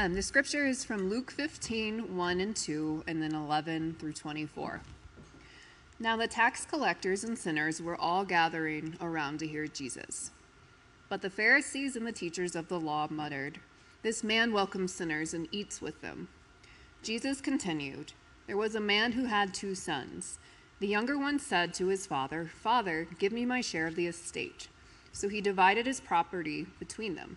Um, the scripture is from Luke 15, 1 and 2, and then 11 through 24. Now the tax collectors and sinners were all gathering around to hear Jesus. But the Pharisees and the teachers of the law muttered, This man welcomes sinners and eats with them. Jesus continued, There was a man who had two sons. The younger one said to his father, Father, give me my share of the estate. So he divided his property between them.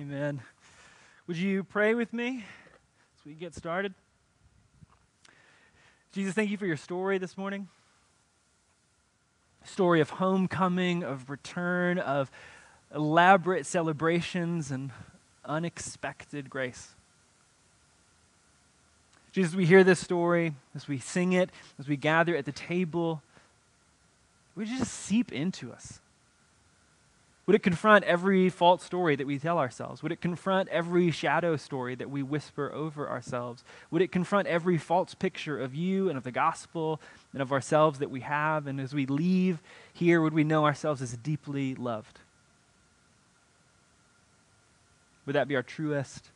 Amen. Would you pray with me as we get started? Jesus, thank you for your story this morning. Story of homecoming, of return, of elaborate celebrations, and unexpected grace. Jesus, we hear this story, as we sing it, as we gather at the table, would you just seep into us? Would it confront every false story that we tell ourselves? Would it confront every shadow story that we whisper over ourselves? Would it confront every false picture of you and of the gospel and of ourselves that we have? And as we leave here, would we know ourselves as deeply loved? Would that be our truest,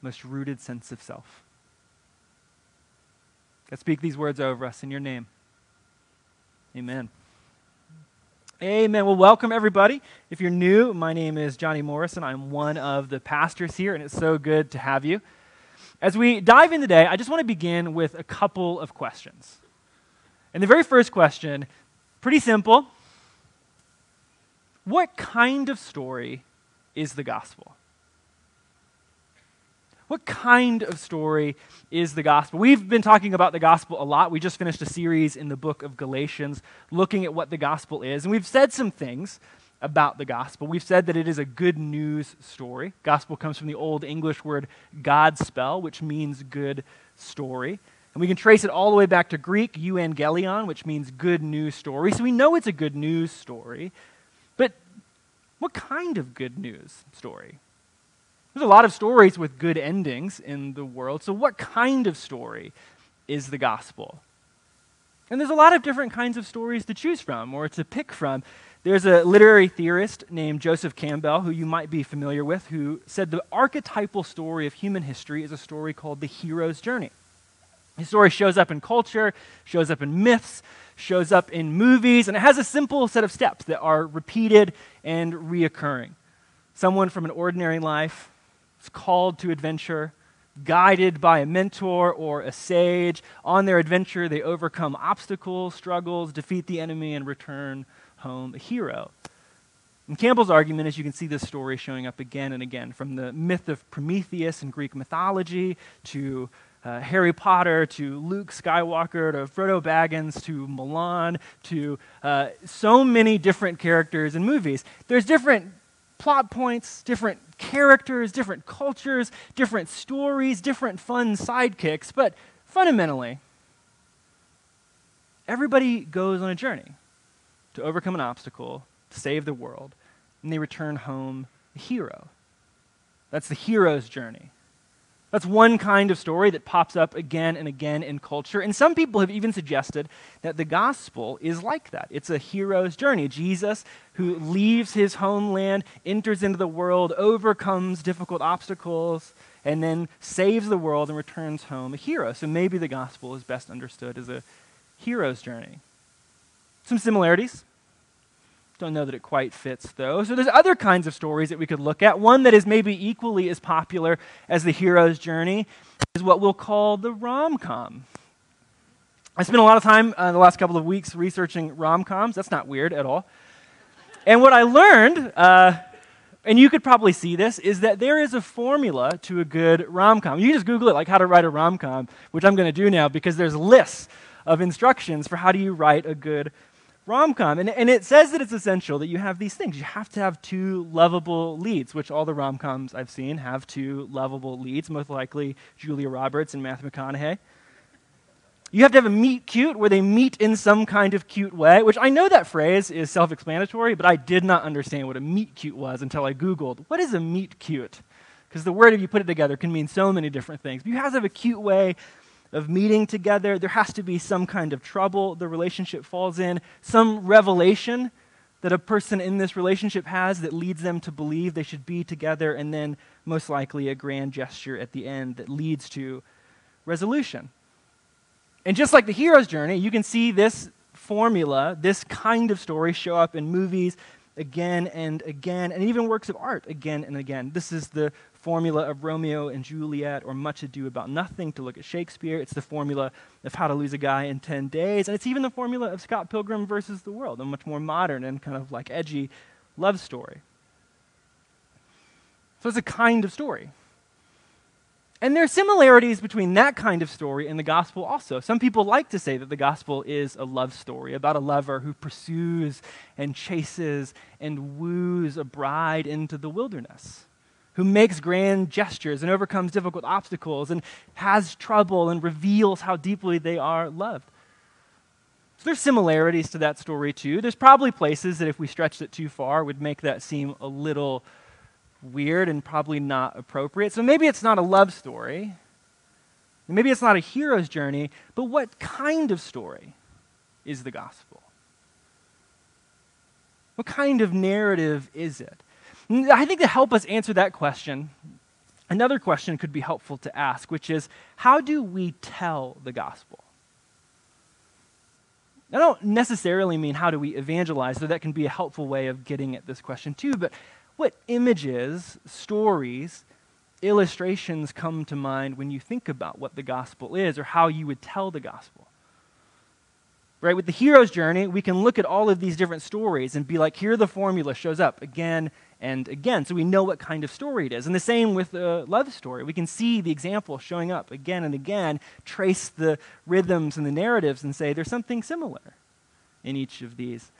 most rooted sense of self? God, speak these words over us in your name. Amen. Amen. Well, welcome everybody. If you're new, my name is Johnny Morrison. I'm one of the pastors here, and it's so good to have you. As we dive in today, I just want to begin with a couple of questions. And the very first question, pretty simple What kind of story is the gospel? What kind of story is the gospel? We've been talking about the gospel a lot. We just finished a series in the book of Galatians looking at what the gospel is. And we've said some things about the gospel. We've said that it is a good news story. Gospel comes from the Old English word Godspell, which means good story. And we can trace it all the way back to Greek, euangelion, which means good news story. So we know it's a good news story. But what kind of good news story? There's a lot of stories with good endings in the world. So, what kind of story is the gospel? And there's a lot of different kinds of stories to choose from or to pick from. There's a literary theorist named Joseph Campbell, who you might be familiar with, who said the archetypal story of human history is a story called the hero's journey. The story shows up in culture, shows up in myths, shows up in movies, and it has a simple set of steps that are repeated and reoccurring. Someone from an ordinary life called to adventure, guided by a mentor or a sage. On their adventure, they overcome obstacles, struggles, defeat the enemy, and return home a hero. And Campbell's argument is you can see this story showing up again and again, from the myth of Prometheus in Greek mythology to uh, Harry Potter to Luke Skywalker to Frodo Baggins to Mulan to uh, so many different characters in movies. There's different plot points, different characters, different cultures, different stories, different fun sidekicks, but fundamentally, everybody goes on a journey to overcome an obstacle, to save the world, and they return home a hero. That's the hero's journey. That's one kind of story that pops up again and again in culture. And some people have even suggested that the gospel is like that. It's a hero's journey. Jesus, who leaves his homeland, enters into the world, overcomes difficult obstacles, and then saves the world and returns home a hero. So maybe the gospel is best understood as a hero's journey. Some similarities. Don't know that it quite fits, though. So there's other kinds of stories that we could look at. One that is maybe equally as popular as the hero's journey is what we'll call the rom com. I spent a lot of time uh, the last couple of weeks researching rom coms. That's not weird at all. And what I learned, uh, and you could probably see this, is that there is a formula to a good rom com. You just Google it, like how to write a rom com, which I'm going to do now because there's lists of instructions for how do you write a good rom com. And, and it says that it's essential that you have these things. You have to have two lovable leads, which all the rom coms I've seen have two lovable leads, most likely Julia Roberts and Matthew McConaughey. You have to have a meet cute where they meet in some kind of cute way, which I know that phrase is self explanatory, but I did not understand what a meet cute was until I Googled what is a meet cute? Because the word, if you put it together, can mean so many different things. But you have to have a cute way of meeting together. There has to be some kind of trouble the relationship falls in, some revelation that a person in this relationship has that leads them to believe they should be together, and then most likely a grand gesture at the end that leads to resolution. And just like the hero's journey, you can see this formula, this kind of story show up in movies again and again, and even works of art again and again. This is the formula of Romeo and Juliet or Much Ado About Nothing to look at Shakespeare. It's the formula of How to Lose a Guy in 10 Days. And it's even the formula of Scott Pilgrim versus the World, a much more modern and kind of like edgy love story. So it's a kind of story. And there are similarities between that kind of story and the gospel also. Some people like to say that the gospel is a love story about a lover who pursues and chases and woos a bride into the wilderness who makes grand gestures and overcomes difficult obstacles and has trouble and reveals how deeply they are loved. So there's similarities to that story too. There's probably places that if we stretched it too far would make that seem a little weird and probably not appropriate. So maybe it's not a love story. Maybe it's not a hero's journey, but what kind of story is the gospel? What kind of narrative is it? I think to help us answer that question, another question could be helpful to ask, which is how do we tell the gospel? I don't necessarily mean how do we evangelize, though that can be a helpful way of getting at this question too, but what images, stories, illustrations come to mind when you think about what the gospel is or how you would tell the gospel? Right? With the hero's journey, we can look at all of these different stories and be like, here the formula shows up again and again. So we know what kind of story it is. And the same with a love story. We can see the example showing up again and again, trace the rhythms and the narratives, and say there's something similar in each of these.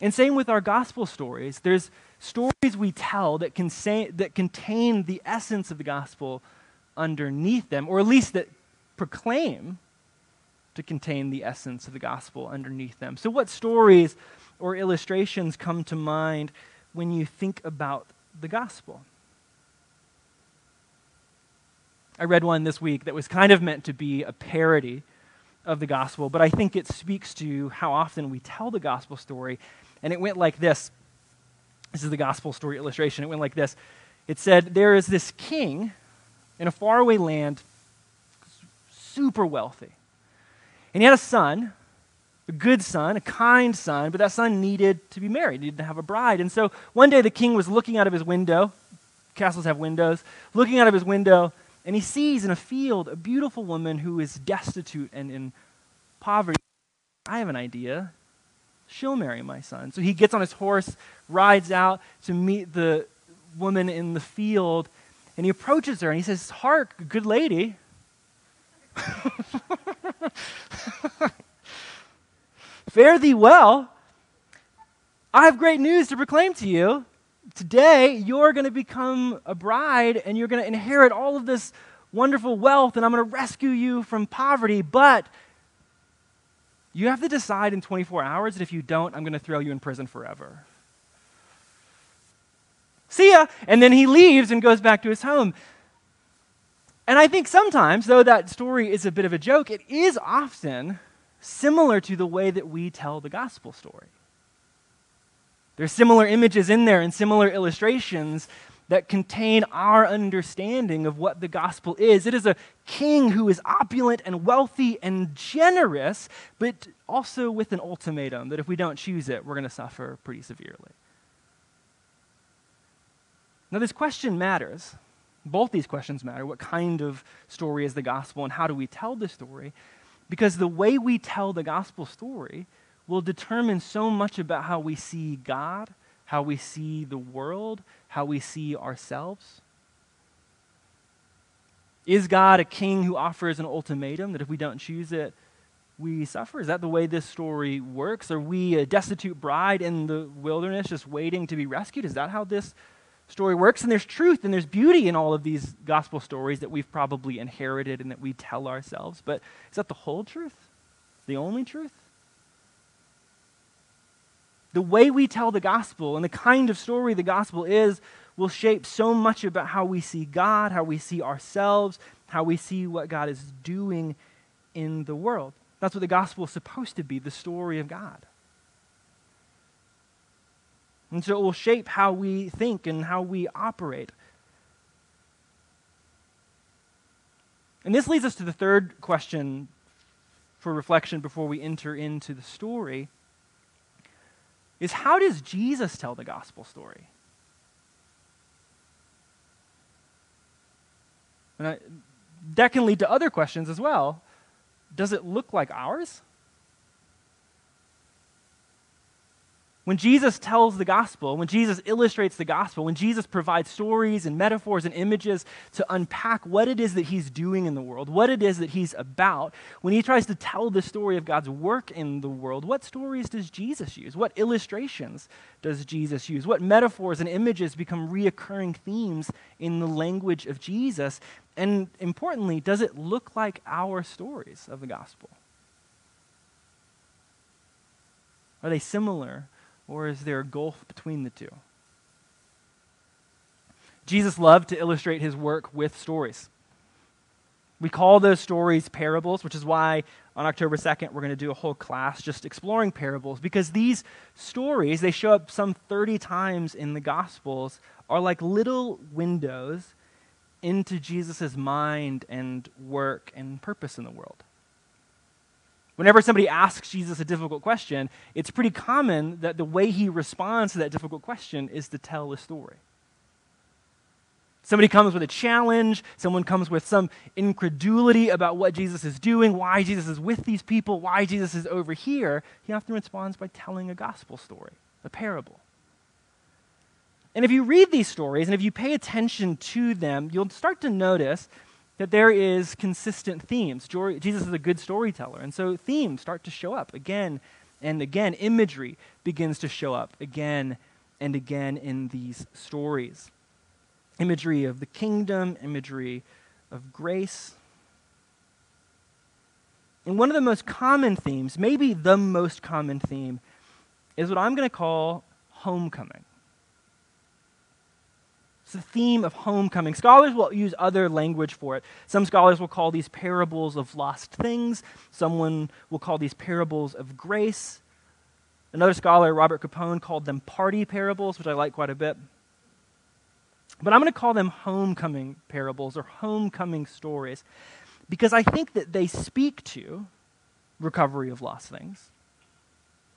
And same with our gospel stories. There's stories we tell that, can say, that contain the essence of the gospel underneath them, or at least that proclaim to contain the essence of the gospel underneath them. So, what stories or illustrations come to mind when you think about the gospel. I read one this week that was kind of meant to be a parody of the gospel, but I think it speaks to how often we tell the gospel story. And it went like this this is the gospel story illustration. It went like this It said, There is this king in a faraway land, super wealthy. And he had a son a good son, a kind son, but that son needed to be married, needed to have a bride. And so one day the king was looking out of his window. Castles have windows. Looking out of his window, and he sees in a field a beautiful woman who is destitute and in poverty. I have an idea. She'll marry my son. So he gets on his horse, rides out to meet the woman in the field, and he approaches her and he says, Hark, good lady. Fare thee well. I have great news to proclaim to you. Today, you're going to become a bride and you're going to inherit all of this wonderful wealth, and I'm going to rescue you from poverty. But you have to decide in 24 hours that if you don't, I'm going to throw you in prison forever. See ya. And then he leaves and goes back to his home. And I think sometimes, though that story is a bit of a joke, it is often similar to the way that we tell the gospel story. There's similar images in there and similar illustrations that contain our understanding of what the gospel is. It is a king who is opulent and wealthy and generous, but also with an ultimatum that if we don't choose it, we're going to suffer pretty severely. Now, this question matters both these questions matter. What kind of story is the gospel, and how do we tell the story? Because the way we tell the gospel story will determine so much about how we see God, how we see the world, how we see ourselves. Is God a king who offers an ultimatum that if we don't choose it, we suffer? Is that the way this story works? Are we a destitute bride in the wilderness just waiting to be rescued? Is that how this story works. And there's truth and there's beauty in all of these gospel stories that we've probably inherited and that we tell ourselves. But is that the whole truth? The only truth? The way we tell the gospel and the kind of story the gospel is will shape so much about how we see God, how we see ourselves, how we see what God is doing in the world. That's what the gospel is supposed to be the story of God. And so it will shape how we think and how we operate. And this leads us to the third question for reflection before we enter into the story is how does Jesus tell the gospel story? And I, that can lead to other questions as well. Does it look like ours? When Jesus tells the gospel, when Jesus illustrates the gospel, when Jesus provides stories and metaphors and images to unpack what it is that he's doing in the world, what it is that he's about, when he tries to tell the story of God's work in the world, what stories does Jesus use? What illustrations does Jesus use? What metaphors and images become reoccurring themes in the language of Jesus? And importantly, does it look like our stories of the gospel? Are they similar or is there a gulf between the two? Jesus loved to illustrate his work with stories. We call those stories parables, which is why on October 2nd we're going to do a whole class just exploring parables because these stories, they show up some 30 times in the Gospels, are like little windows into Jesus' mind and work and purpose in the world. Whenever somebody asks Jesus a difficult question, it's pretty common that the way he responds to that difficult question is to tell a story. Somebody comes with a challenge, someone comes with some incredulity about what Jesus is doing, why Jesus is with these people, why Jesus is over here. He often responds by telling a gospel story, a parable. And if you read these stories and if you pay attention to them, you'll start to notice that there is consistent themes. Jesus is a good storyteller, and so themes start to show up again and again. Imagery begins to show up again and again in these stories. Imagery of the kingdom, imagery of grace. And one of the most common themes, maybe the most common theme, is what I'm going to call homecoming. It's the theme of homecoming. Scholars will use other language for it. Some scholars will call these parables of lost things. Someone will call these parables of grace. Another scholar, Robert Capon, called them party parables, which I like quite a bit. But I'm going to call them homecoming parables or homecoming stories because I think that they speak to recovery of lost things.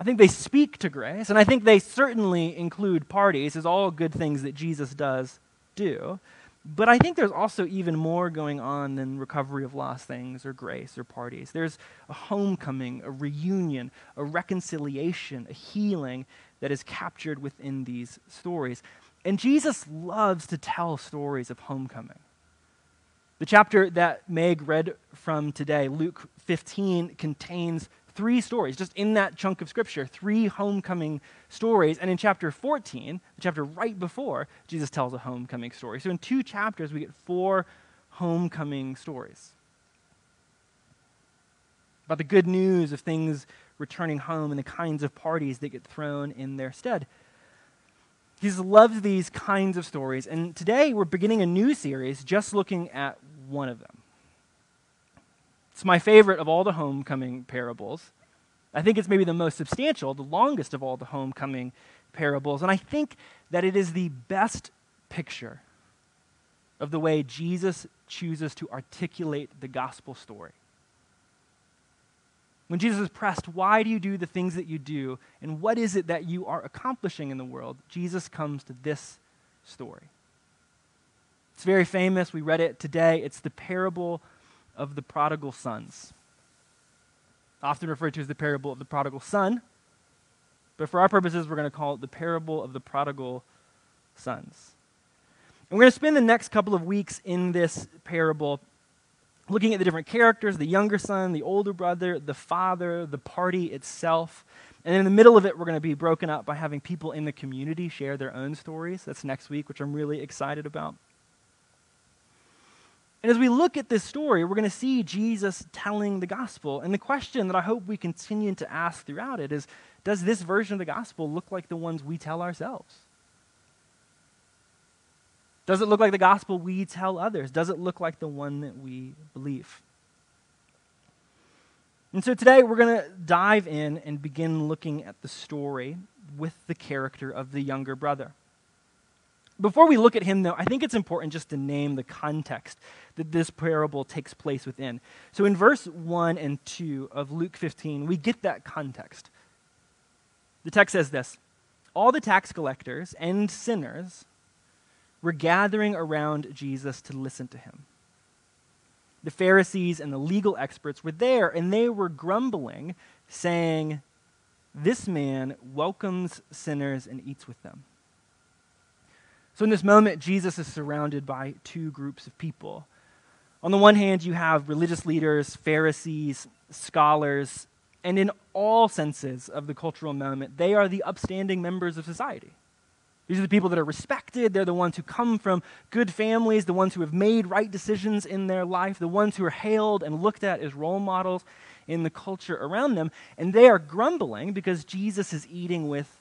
I think they speak to grace, and I think they certainly include parties as all good things that Jesus does do. But I think there's also even more going on than recovery of lost things or grace or parties. There's a homecoming, a reunion, a reconciliation, a healing that is captured within these stories. And Jesus loves to tell stories of homecoming. The chapter that Meg read from today, Luke 15, contains three stories, just in that chunk of scripture, three homecoming stories. And in chapter 14, the chapter right before, Jesus tells a homecoming story. So in two chapters, we get four homecoming stories about the good news of things returning home and the kinds of parties that get thrown in their stead. Jesus loves these kinds of stories. And today we're beginning a new series just looking at one of them. It's my favorite of all the homecoming parables. I think it's maybe the most substantial, the longest of all the homecoming parables. And I think that it is the best picture of the way Jesus chooses to articulate the gospel story. When Jesus is pressed, why do you do the things that you do? And what is it that you are accomplishing in the world? Jesus comes to this story. It's very famous. We read it today. It's the parable of the prodigal sons. Often referred to as the parable of the prodigal son. But for our purposes, we're going to call it the parable of the prodigal sons. And we're going to spend the next couple of weeks in this parable looking at the different characters the younger son, the older brother, the father, the party itself. And in the middle of it, we're going to be broken up by having people in the community share their own stories. That's next week, which I'm really excited about. And as we look at this story, we're going to see Jesus telling the gospel. And the question that I hope we continue to ask throughout it is Does this version of the gospel look like the ones we tell ourselves? Does it look like the gospel we tell others? Does it look like the one that we believe? And so today we're going to dive in and begin looking at the story with the character of the younger brother. Before we look at him, though, I think it's important just to name the context that this parable takes place within. So in verse 1 and 2 of Luke 15, we get that context. The text says this All the tax collectors and sinners were gathering around Jesus to listen to him. The Pharisees and the legal experts were there, and they were grumbling, saying, This man welcomes sinners and eats with them. So, in this moment, Jesus is surrounded by two groups of people. On the one hand, you have religious leaders, Pharisees, scholars, and in all senses of the cultural moment, they are the upstanding members of society. These are the people that are respected. They're the ones who come from good families, the ones who have made right decisions in their life, the ones who are hailed and looked at as role models in the culture around them. And they are grumbling because Jesus is eating with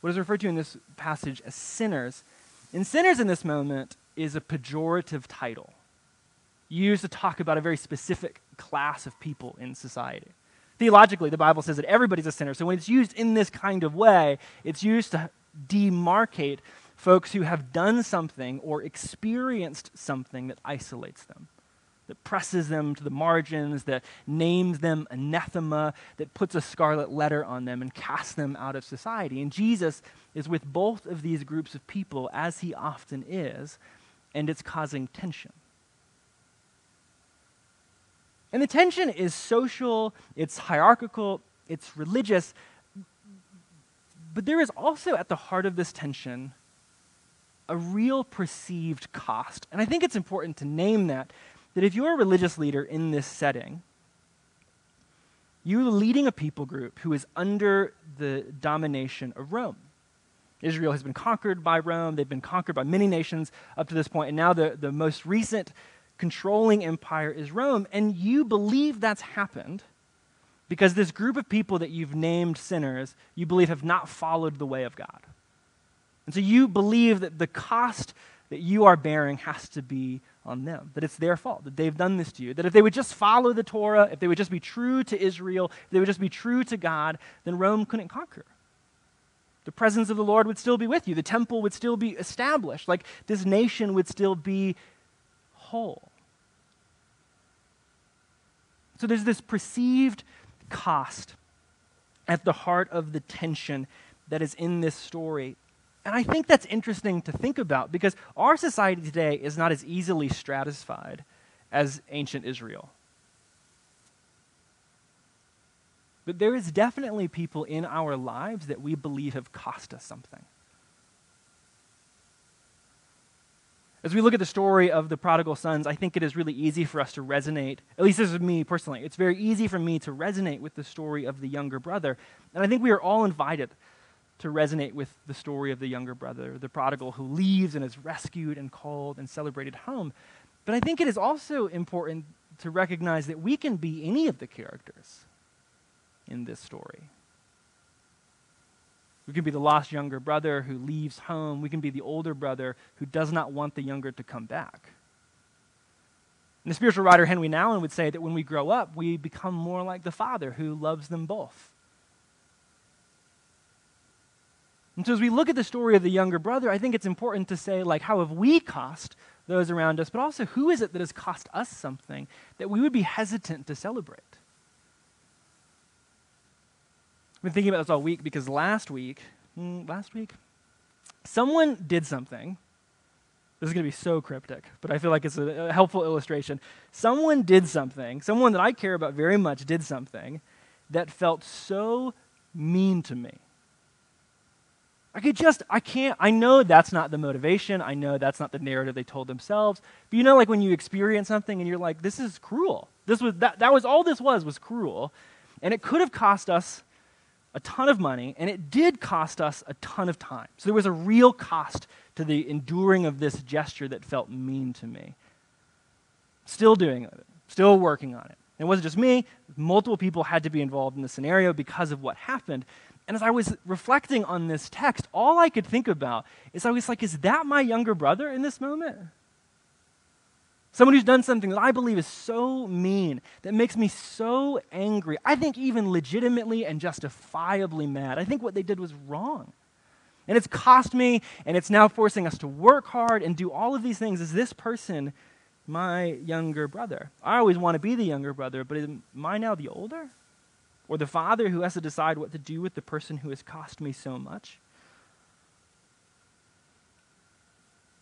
what is referred to in this passage as sinners. And sinners in this moment is a pejorative title used to talk about a very specific class of people in society. Theologically, the Bible says that everybody's a sinner. So when it's used in this kind of way, it's used to demarcate folks who have done something or experienced something that isolates them, that presses them to the margins, that names them anathema, that puts a scarlet letter on them and casts them out of society. And Jesus is with both of these groups of people, as he often is, and it's causing tension. And the tension is social, it's hierarchical, it's religious, but there is also at the heart of this tension a real perceived cost. And I think it's important to name that, that if you're a religious leader in this setting, you're leading a people group who is under the domination of Rome. Israel has been conquered by Rome. They've been conquered by many nations up to this point, And now the, the most recent controlling empire is Rome. And you believe that's happened because this group of people that you've named sinners, you believe have not followed the way of God. And so you believe that the cost that you are bearing has to be on them, that it's their fault, that they've done this to you, that if they would just follow the Torah, if they would just be true to Israel, if they would just be true to God, then Rome couldn't conquer. The presence of the Lord would still be with you. The temple would still be established. Like this nation would still be whole. So there's this perceived cost at the heart of the tension that is in this story. And I think that's interesting to think about because our society today is not as easily stratified as ancient Israel. But there is definitely people in our lives that we believe have cost us something. As we look at the story of the prodigal sons, I think it is really easy for us to resonate, at least this is me personally. It's very easy for me to resonate with the story of the younger brother. And I think we are all invited to resonate with the story of the younger brother, the prodigal who leaves and is rescued and called and celebrated home. But I think it is also important to recognize that we can be any of the characters in this story. We can be the lost younger brother who leaves home. We can be the older brother who does not want the younger to come back. And the spiritual writer Henri Nouwen would say that when we grow up, we become more like the Father who loves them both. And so as we look at the story of the younger brother, I think it's important to say, like, how have we cost those around us, but also who is it that has cost us something that we would be hesitant to celebrate? I've been thinking about this all week because last week, mm, last week, someone did something this is going to be so cryptic, but I feel like it's a, a, helpful illustration. Someone did something, someone that I care about very much did something that felt so mean to me. I could just, I can't, I know that's not the motivation. I know that's not the narrative they told themselves. But you know, like when you experience something and you're like, this is cruel. This was, that, that was all this was, was cruel. And it could have cost us a ton of money, and it did cost us a ton of time. So there was a real cost to the enduring of this gesture that felt mean to me. Still doing it, still working on it. it wasn't just me, multiple people had to be involved in the scenario because of what happened. And as I was reflecting on this text, all I could think about is I was like, is that my younger brother in this moment? Someone who's done something that I believe is so mean, that makes me so angry. I think even legitimately and justifiably mad. I think what they did was wrong. And it's cost me, and it's now forcing us to work hard and do all of these things. Is this person my younger brother? I always want to be the younger brother, but am I now the older? Or the father who has to decide what to do with the person who has cost me so much?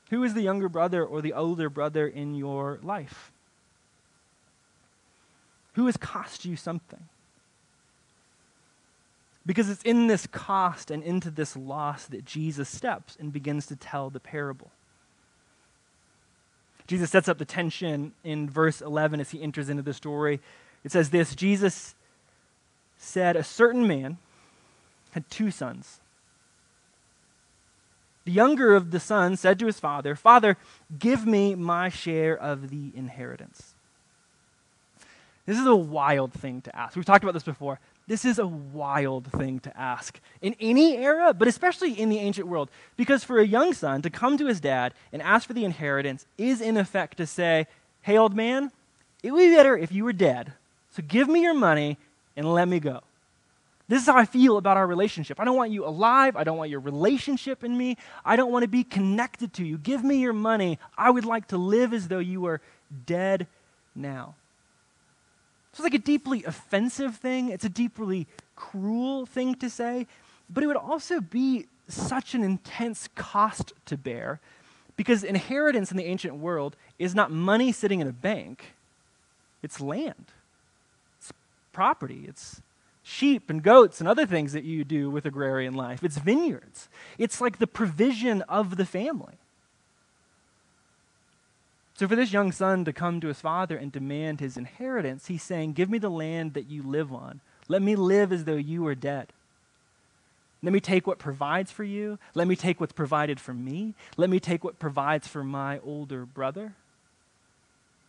Who is the younger brother or the older brother in your life? Who has cost you something? Because it's in this cost and into this loss that Jesus steps and begins to tell the parable. Jesus sets up the tension in verse 11 as he enters into the story. It says this Jesus said, A certain man had two sons. The younger of the sons said to his father, Father, give me my share of the inheritance. This is a wild thing to ask. We've talked about this before. This is a wild thing to ask in any era, but especially in the ancient world. Because for a young son to come to his dad and ask for the inheritance is, in effect, to say, Hey, old man, it would be better if you were dead. So give me your money and let me go. This is how I feel about our relationship. I don't want you alive. I don't want your relationship in me. I don't want to be connected to you. Give me your money. I would like to live as though you were dead now. So it's like a deeply offensive thing, it's a deeply cruel thing to say, but it would also be such an intense cost to bear because inheritance in the ancient world is not money sitting in a bank, it's land, property, it's sheep and goats and other things that you do with agrarian life, it's vineyards, it's like the provision of the family. So, for this young son to come to his father and demand his inheritance, he's saying, Give me the land that you live on. Let me live as though you were dead. Let me take what provides for you. Let me take what's provided for me. Let me take what provides for my older brother.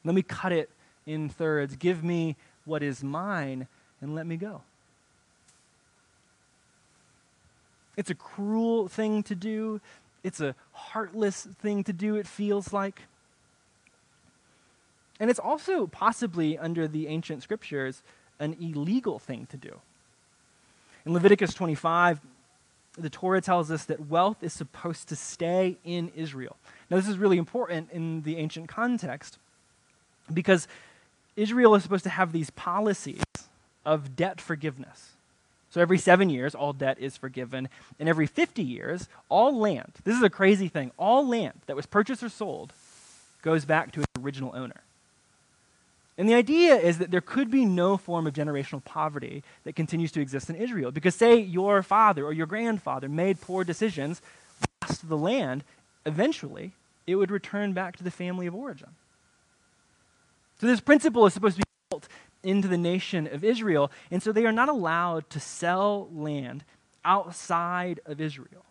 Let me cut it in thirds. Give me what is mine and let me go. It's a cruel thing to do. It's a heartless thing to do, it feels like. And it's also possibly, under the ancient scriptures, an illegal thing to do. In Leviticus 25, the Torah tells us that wealth is supposed to stay in Israel. Now, this is really important in the ancient context because Israel is supposed to have these policies of debt forgiveness. So every seven years, all debt is forgiven. And every 50 years, all land, this is a crazy thing, all land that was purchased or sold goes back to its original owner. And the idea is that there could be no form of generational poverty that continues to exist in Israel. Because, say, your father or your grandfather made poor decisions, lost the land, eventually it would return back to the family of origin. So, this principle is supposed to be built into the nation of Israel, and so they are not allowed to sell land outside of Israel.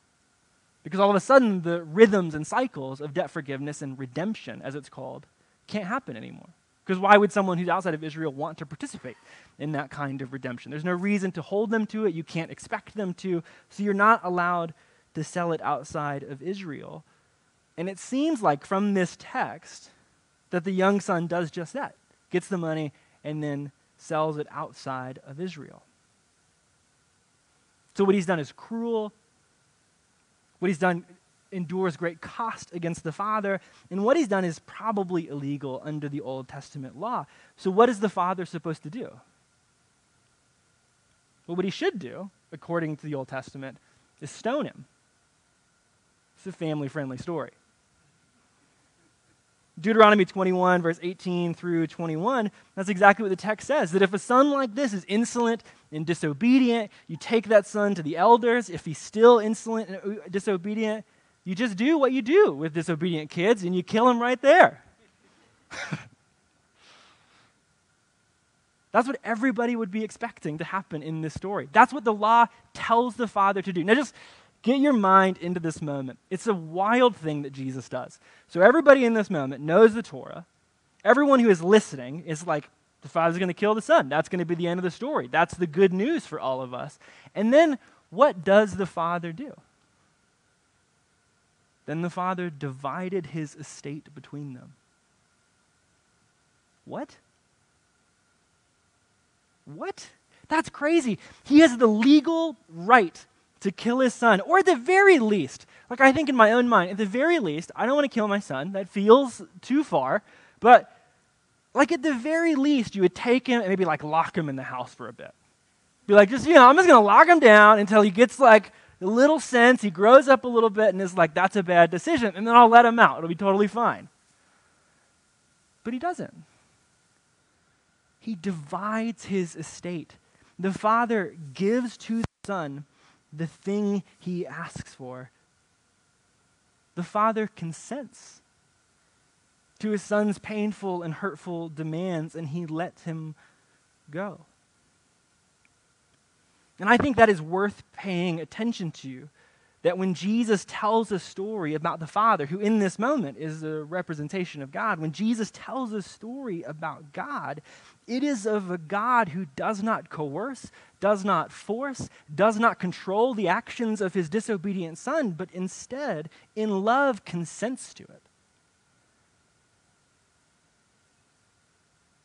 Because all of a sudden, the rhythms and cycles of debt forgiveness and redemption, as it's called, can't happen anymore. Because why would someone who's outside of Israel want to participate in that kind of redemption? There's no reason to hold them to it. You can't expect them to. So you're not allowed to sell it outside of Israel. And it seems like from this text that the young son does just that gets the money and then sells it outside of Israel. So, what he's done is cruel. What he's done endures great cost against the father. And what he's done is probably illegal under the Old Testament law. So, what is the father supposed to do? Well, what he should do, according to the Old Testament, is stone him. It's a family friendly story. Deuteronomy 21, verse 18 through 21, that's exactly what the text says that if a son like this is insolent and disobedient, you take that son to the elders. If he's still insolent and uh, disobedient, you just do what you do with disobedient kids and you kill him right there. That's what everybody would be expecting to happen in this story. That's what the law tells the father to do. Now, just get your mind into this moment. It's a wild thing that Jesus does. So, everybody in this moment knows the Torah. Everyone who is listening is like, the father's going to kill the son. That's going to be the end of the story. That's the good news for all of us. And then, what does the father do? Then the father divided his estate between them. What? What? That's crazy. He has the legal right to kill his son, or at the very least, like I think in my own mind, at the very least, I don't want to kill my son. That feels too far. But like at the very least, you would take him and maybe like lock him in the house for a bit. Be like, just, you know, I'm just going to lock him down until he gets like a little sense, he grows up a little bit and is like, that's a bad decision. And then I'll let him out. It'll be totally fine. But he doesn't. He divides his estate. The father gives to the son the thing he asks for. The father consents to his son's painful and hurtful demands, and he lets him go. And I think that is worth paying attention to. That when Jesus tells a story about the Father, who in this moment is a representation of God, when Jesus tells a story about God, it is of a God who does not coerce, does not force, does not control the actions of his disobedient son, but instead, in love, consents to it.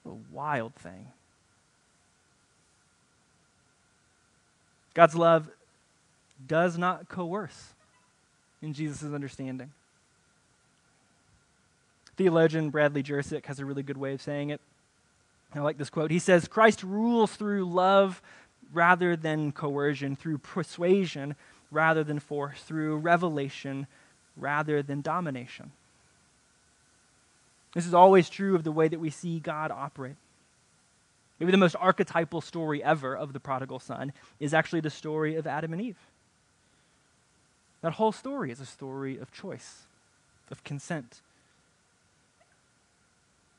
A wild thing. God's love does not coerce in Jesus' understanding. Theologian Bradley Jersak has a really good way of saying it. I like this quote. He says, Christ rules through love rather than coercion, through persuasion rather than force, through revelation rather than domination. This is always true of the way that we see God operate. Maybe the most archetypal story ever of the prodigal son is actually the story of Adam and Eve. That whole story is a story of choice, of consent.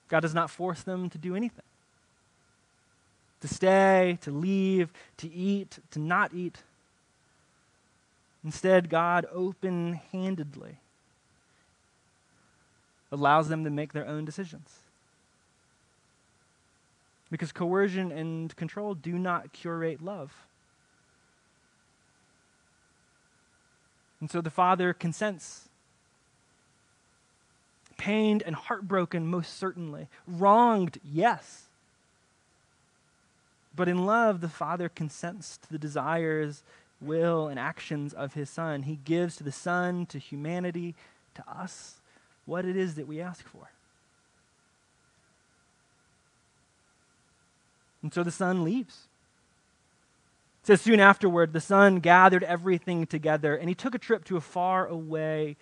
God does not force them to do anything to stay, to leave, to eat, to not eat. Instead, God open handedly allows them to make their own decisions. Because coercion and control do not curate love. And so the father consents. Pained and heartbroken, most certainly. Wronged, yes. But in love, the father consents to the desires, will, and actions of his son. He gives to the son, to humanity, to us, what it is that we ask for. And so the son leaves. It says, Soon afterward, the son gathered everything together, and he took a trip to a far away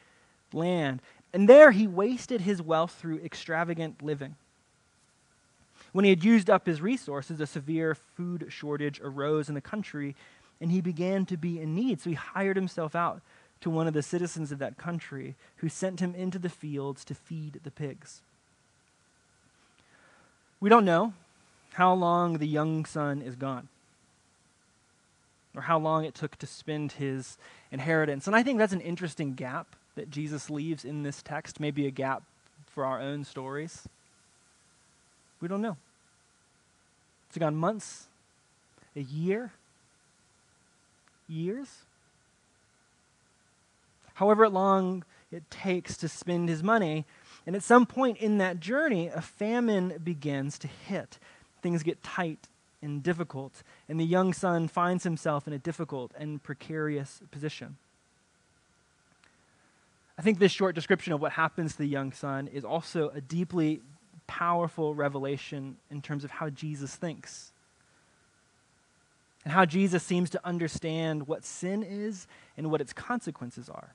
land. And there he wasted his wealth through extravagant living. When he had used up his resources, a severe food shortage arose in the country, and he began to be in need. So he hired himself out to one of the citizens of that country, who sent him into the fields to feed the pigs. We don't know how long the young son is gone or how long it took to spend his inheritance. And I think that's an interesting gap that Jesus leaves in this text, maybe a gap for our own stories. We don't know. It's gone months, a year, years. However long it takes to spend his money, And at some point in that journey, a famine begins to hit. Things get tight and difficult, and the young son finds himself in a difficult and precarious position. I think this short description of what happens to the young son is also a deeply powerful revelation in terms of how Jesus thinks and how Jesus seems to understand what sin is and what its consequences are.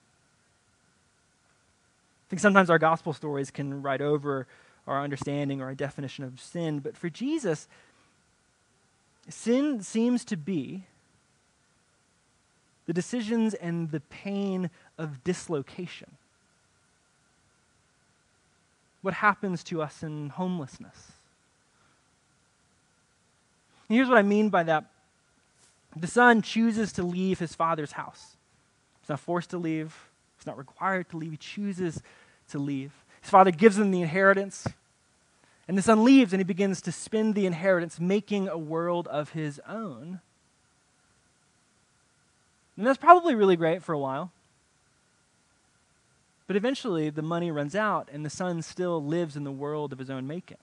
I think sometimes our gospel stories can write over our understanding or our definition of sin, but for Jesus, sin seems to be the decisions and the pain of dislocation. What happens to us in homelessness? And here's what I mean by that the son chooses to leave his father's house. He's not forced to leave, he's not required to leave, he chooses to leave. His father gives him the inheritance, and the son leaves and he begins to spend the inheritance, making a world of his own. And that's probably really great for a while. But eventually, the money runs out, and the son still lives in the world of his own making.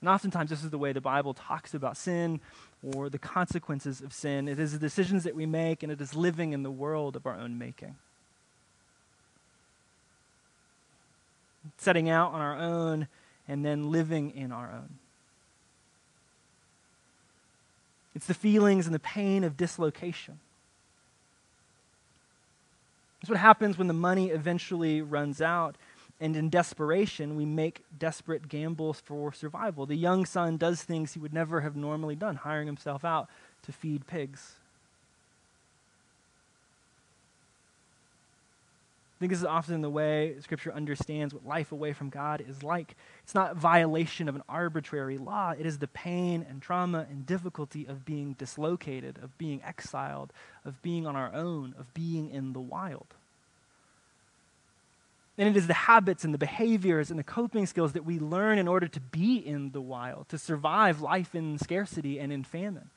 And oftentimes, this is the way the Bible talks about sin or the consequences of sin. It is the decisions that we make, and it is living in the world of our own making. Setting out on our own and then living in our own. It's the feelings and the pain of dislocation. That's what happens when the money eventually runs out. And in desperation, we make desperate gambles for survival. The young son does things he would never have normally done, hiring himself out to feed pigs. I think this is often the way Scripture understands what life away from God is like. It's not violation of an arbitrary law, it is the pain and trauma and difficulty of being dislocated, of being exiled, of being on our own, of being in the wild. And it is the habits and the behaviors and the coping skills that we learn in order to be in the wild, to survive life in scarcity and in famine.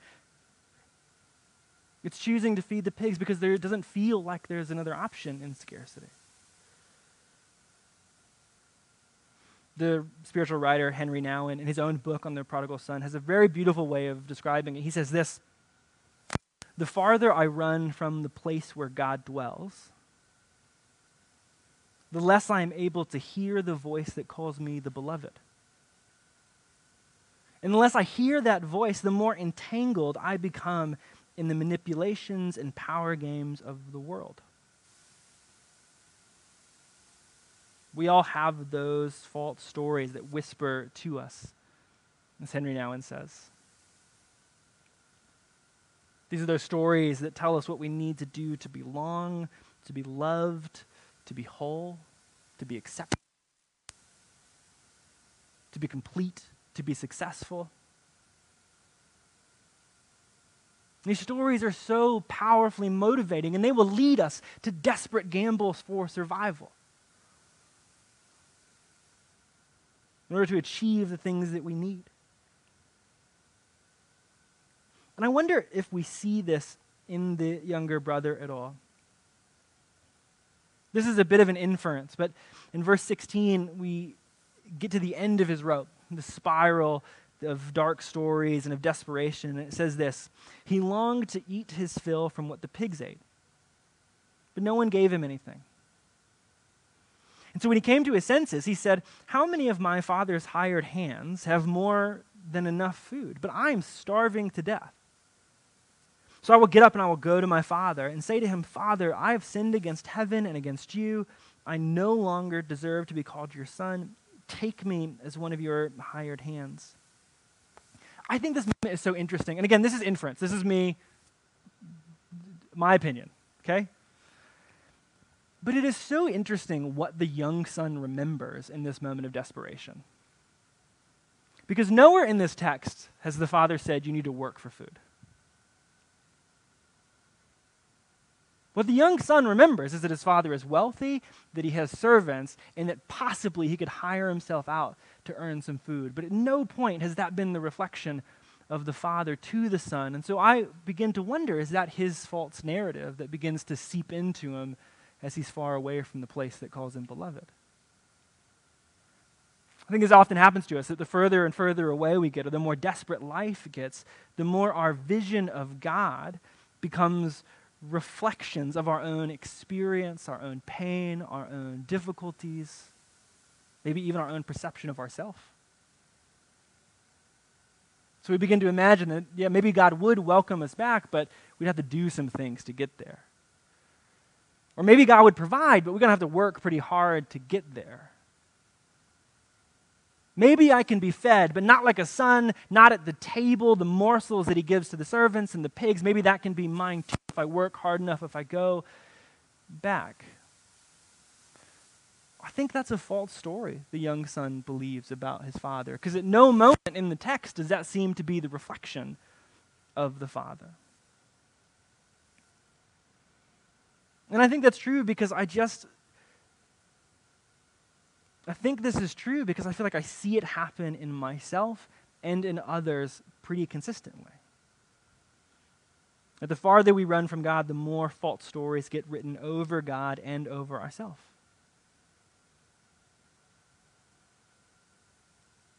It's choosing to feed the pigs because there doesn't feel like there's another option in scarcity. The spiritual writer Henri Nouwen, in his own book on the prodigal son, has a very beautiful way of describing it. He says this The farther I run from the place where God dwells, the less I am able to hear the voice that calls me the beloved. And the less I hear that voice, the more entangled I become in the manipulations and power games of the world. We all have those false stories that whisper to us, as Henri Nouwen says. These are those stories that tell us what we need to do to belong, to be loved, to be whole, to be accepted, to be complete, to be successful. These stories are so powerfully motivating, and they will lead us to desperate gambles for survival. In order to achieve the things that we need. And I wonder if we see this in the younger brother at all. This is a bit of an inference, but in verse 16, we get to the end of his rope, the spiral of dark stories and of desperation. And it says this He longed to eat his fill from what the pigs ate, but no one gave him anything. And so when he came to his senses, he said, How many of my father's hired hands have more than enough food? But I'm starving to death. So I will get up and I will go to my father and say to him, Father, I have sinned against heaven and against you. I no longer deserve to be called your son. Take me as one of your hired hands. I think this moment is so interesting. And again, this is inference. This is me, my opinion, okay? But it is so interesting what the young son remembers in this moment of desperation. Because nowhere in this text has the father said, You need to work for food. What the young son remembers is that his father is wealthy, that he has servants, and that possibly he could hire himself out to earn some food. But at no point has that been the reflection of the father to the son. And so I begin to wonder is that his false narrative that begins to seep into him as he's far away from the place that calls him beloved. I think this often happens to us that the further and further away we get, or the more desperate life gets, the more our vision of God becomes reflections of our own experience, our own pain, our own difficulties, maybe even our own perception of ourselves. So we begin to imagine that, yeah, maybe God would welcome us back, but we'd have to do some things to get there. Or maybe God would provide, but we're going to have to work pretty hard to get there. Maybe I can be fed, but not like a son, not at the table, the morsels that he gives to the servants and the pigs. Maybe that can be mine too if I work hard enough, if I go back. I think that's a false story the young son believes about his father, because at no moment in the text does that seem to be the reflection of the father. And I think that's true because I just I think this is true because I feel like I see it happen in myself and in others pretty consistently. That the farther we run from God, the more false stories get written over God and over ourselves.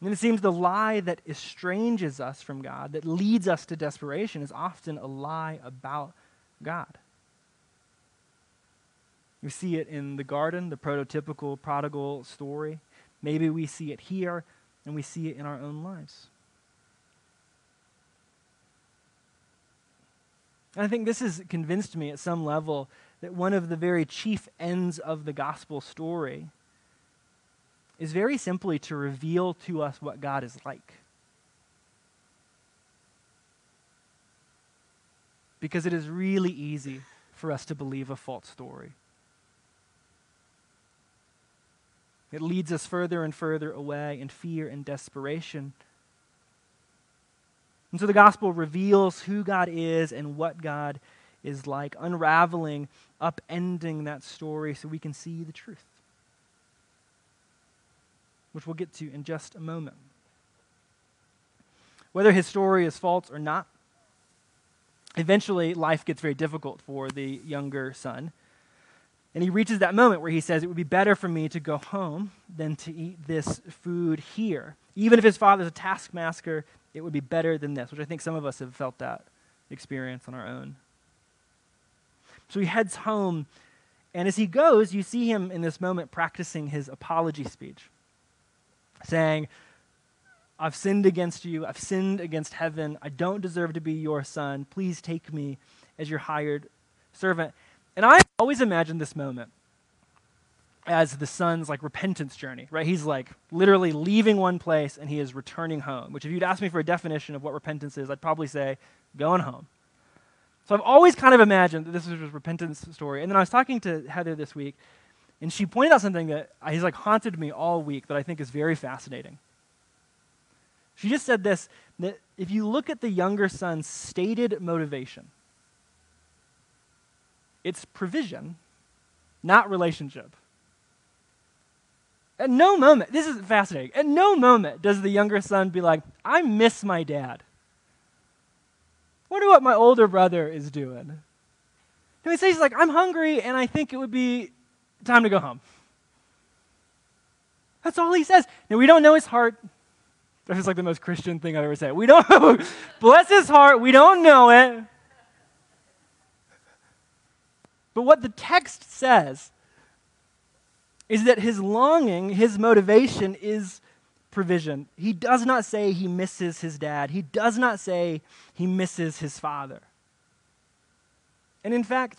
And it seems the lie that estranges us from God, that leads us to desperation, is often a lie about God. We see it in the garden, the prototypical prodigal story. Maybe we see it here, and we see it in our own lives. And I think this has convinced me at some level that one of the very chief ends of the gospel story is very simply to reveal to us what God is like. Because it is really easy for us to believe a false story. It leads us further and further away in fear and desperation. And so the gospel reveals who God is and what God is like, unraveling, upending that story so we can see the truth, which we'll get to in just a moment. Whether his story is false or not, eventually life gets very difficult for the younger son. And he reaches that moment where he says, It would be better for me to go home than to eat this food here. Even if his father's a taskmaster, it would be better than this, which I think some of us have felt that experience on our own. So he heads home, and as he goes, you see him in this moment practicing his apology speech, saying, I've sinned against you. I've sinned against heaven. I don't deserve to be your son. Please take me as your hired servant. And I always imagined this moment as the son's like repentance journey, right? He's like literally leaving one place and he is returning home, which if you'd ask me for a definition of what repentance is, I'd probably say going home. So I've always kind of imagined that this was a repentance story. And then I was talking to Heather this week, and she pointed out something that has like haunted me all week that I think is very fascinating. She just said this that if you look at the younger son's stated motivation, it's provision, not relationship. At no moment, this is fascinating. At no moment does the younger son be like, I miss my dad. Wonder what my older brother is doing. No, he says, he's like, I'm hungry and I think it would be time to go home. That's all he says. Now, we don't know his heart. That's just like the most Christian thing I've ever said. We don't, bless his heart, we don't know it. But what the text says is that his longing, his motivation is provision. He does not say he misses his dad, he does not say he misses his father. And in fact,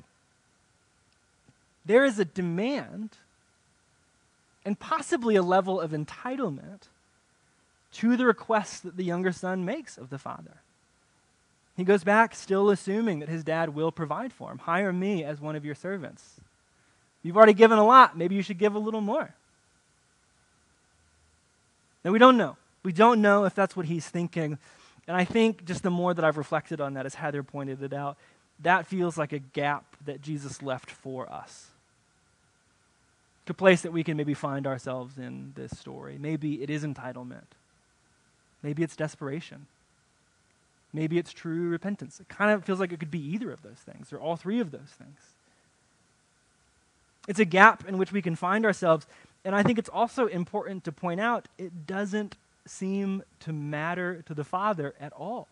there is a demand and possibly a level of entitlement to the request that the younger son makes of the father. He goes back still assuming that his dad will provide for him. Hire me as one of your servants. You've already given a lot. Maybe you should give a little more. Now, we don't know. We don't know if that's what he's thinking. And I think just the more that I've reflected on that, as Heather pointed it out, that feels like a gap that Jesus left for us. A place that we can maybe find ourselves in this story. Maybe it is entitlement. Maybe it's desperation. Maybe it's true repentance. It kind of feels like it could be either of those things or all three of those things. It's a gap in which we can find ourselves. And I think it's also important to point out it doesn't seem to matter to the Father at all.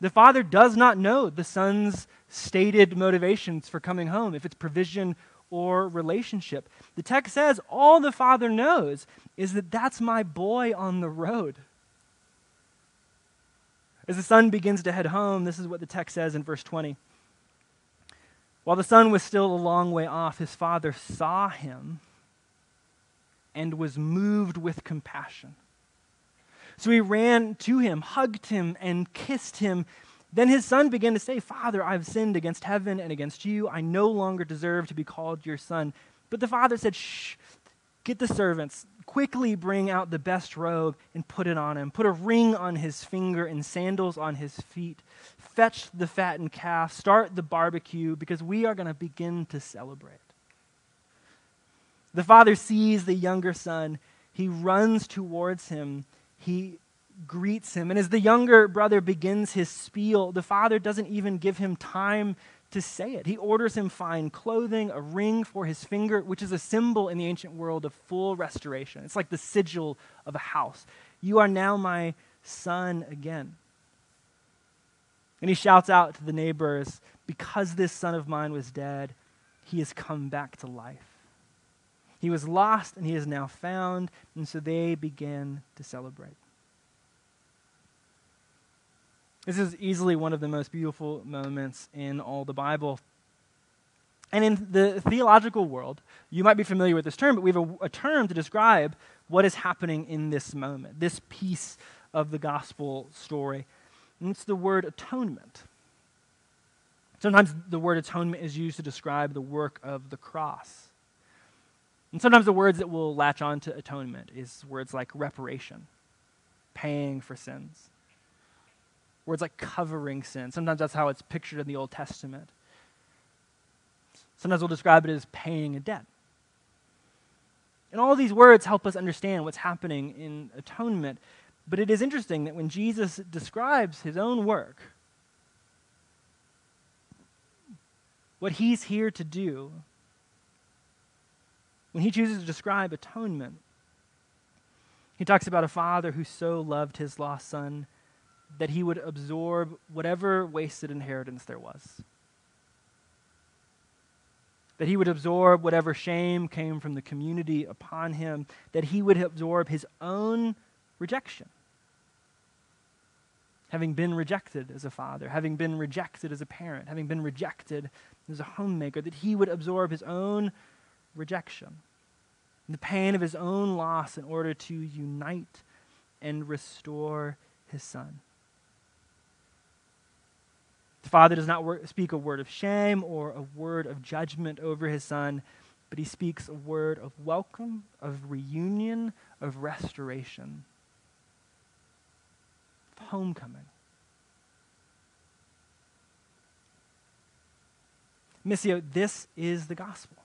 The Father does not know the Son's stated motivations for coming home, if it's provision or relationship. The text says all the Father knows is that that's my boy on the road. As the son begins to head home, this is what the text says in verse 20. While the son was still a long way off, his father saw him and was moved with compassion. So he ran to him, hugged him, and kissed him. Then his son began to say, Father, I've sinned against heaven and against you. I no longer deserve to be called your son. But the father said, Shh, get the servants, quickly bring out the best robe and put it on him. Put a ring on his finger and sandals on his feet. Fetch the fattened calf. Start the barbecue because we are going to begin to celebrate. The father sees the younger son. He runs towards him. He greets him. And as the younger brother begins his spiel, the father doesn't even give him time to say it. He orders him fine clothing, a ring for his finger, which is a symbol in the ancient world of full restoration. It's like the sigil of a house. You are now my son again. And he shouts out to the neighbors, Because this son of mine was dead, he has come back to life. He was lost and he is now found. And so they began to celebrate. This is easily one of the most beautiful moments in all the Bible. And in the theological world, you might be familiar with this term, but we have a, a, term to describe what is happening in this moment, this piece of the gospel story. And it's the word atonement. Sometimes the word atonement is used to describe the work of the cross. And sometimes the words that will latch on to atonement is words like reparation, paying for sins. Words like covering sin. Sometimes that's how it's pictured in the Old Testament. Sometimes we'll describe it as paying a debt. And all these words help us understand what's happening in atonement. But it is interesting that when Jesus describes his own work, what he's here to do, when he chooses to describe atonement, he talks about a father who so loved his lost son that he would absorb whatever wasted inheritance there was. That he would absorb whatever shame came from the community upon him, that he would absorb his own rejection. Having been rejected as a father, having been rejected as a parent, having been rejected as a homemaker, that he would absorb his own rejection, the pain of his own loss in order to unite and restore his son. The father does not speak a word of shame or a word of judgment over his son, but he speaks a word of welcome, of reunion, of restoration, of homecoming. Missio, this is the gospel.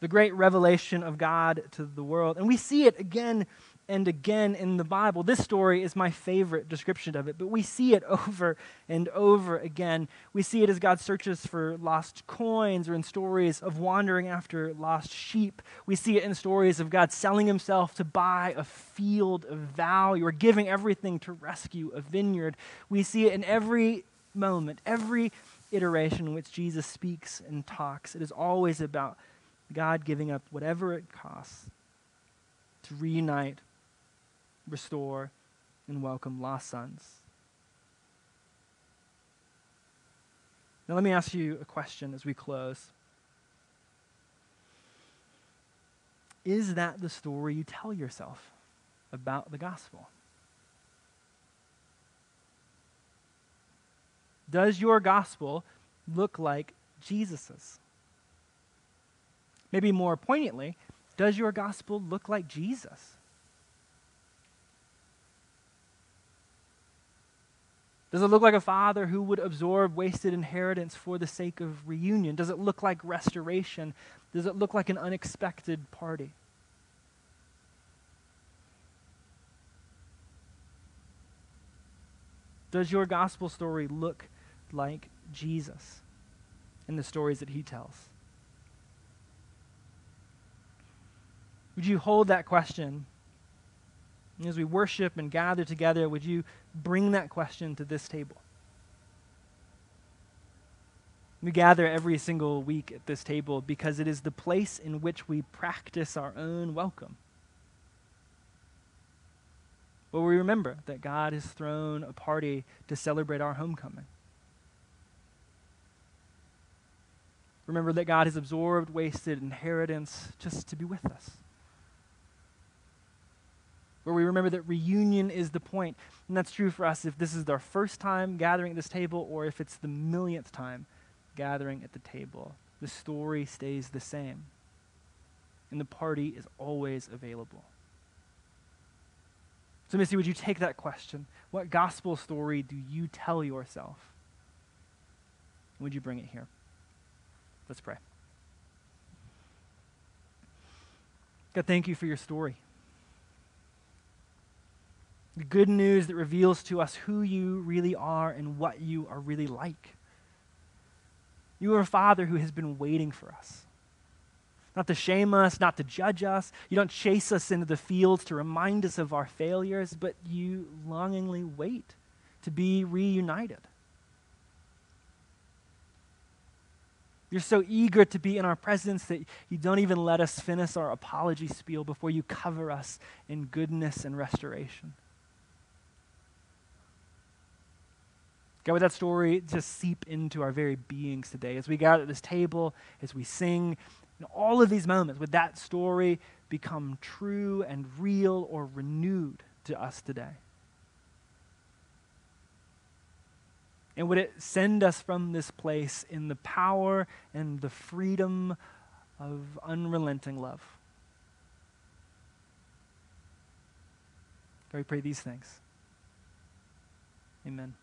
The great revelation of God to the world. And we see it again and again in the Bible. This story is my favorite description of it, but we see it over and over again. We see it as God searches for lost coins or in stories of wandering after lost sheep. We see it in stories of God selling himself to buy a field of value or giving everything to rescue a vineyard. We see it in every moment, every iteration in which Jesus speaks and talks. It is always about God giving up whatever it costs to reunite restore, and welcome lost sons. Now, let me ask you a question as we close. Is that the story you tell yourself about the gospel? Does your gospel look like Jesus's? Maybe more poignantly, does your gospel look like Jesus? Does it look like a father who would absorb wasted inheritance for the sake of reunion? Does it look like restoration? Does it look like an unexpected party? Does your gospel story look like Jesus? in the stories that he tells. Would you hold that question? And as we worship and gather together, would you bring that question to this table? We gather every single week at this table because it is the place in which we practice our own welcome. Where we remember that God has thrown a party to celebrate our homecoming. Remember that God has absorbed wasted inheritance just to be with us where we remember that reunion is the point. And that's true for us if this is our first time gathering at this table or if it's the millionth time gathering at the table. The story stays the same. And the party is always available. So, Missy, would you take that question? What gospel story do you tell yourself? Would you bring it here? Let's pray. God, thank you for your story. The good news that reveals to us who you really are and what you are really like. You are a father who has been waiting for us. Not to shame us, not to judge us. You don't chase us into the fields to remind us of our failures, but you longingly wait to be reunited. You're so eager to be in our presence that you don't even let us finish our apology spiel before you cover us in goodness and restoration. God, would that story just seep into our very beings today as we gather at this table, as we sing, in all of these moments, would that story become true and real or renewed to us today? And would it send us from this place in the power and the freedom of unrelenting love? God, we pray these things. Amen.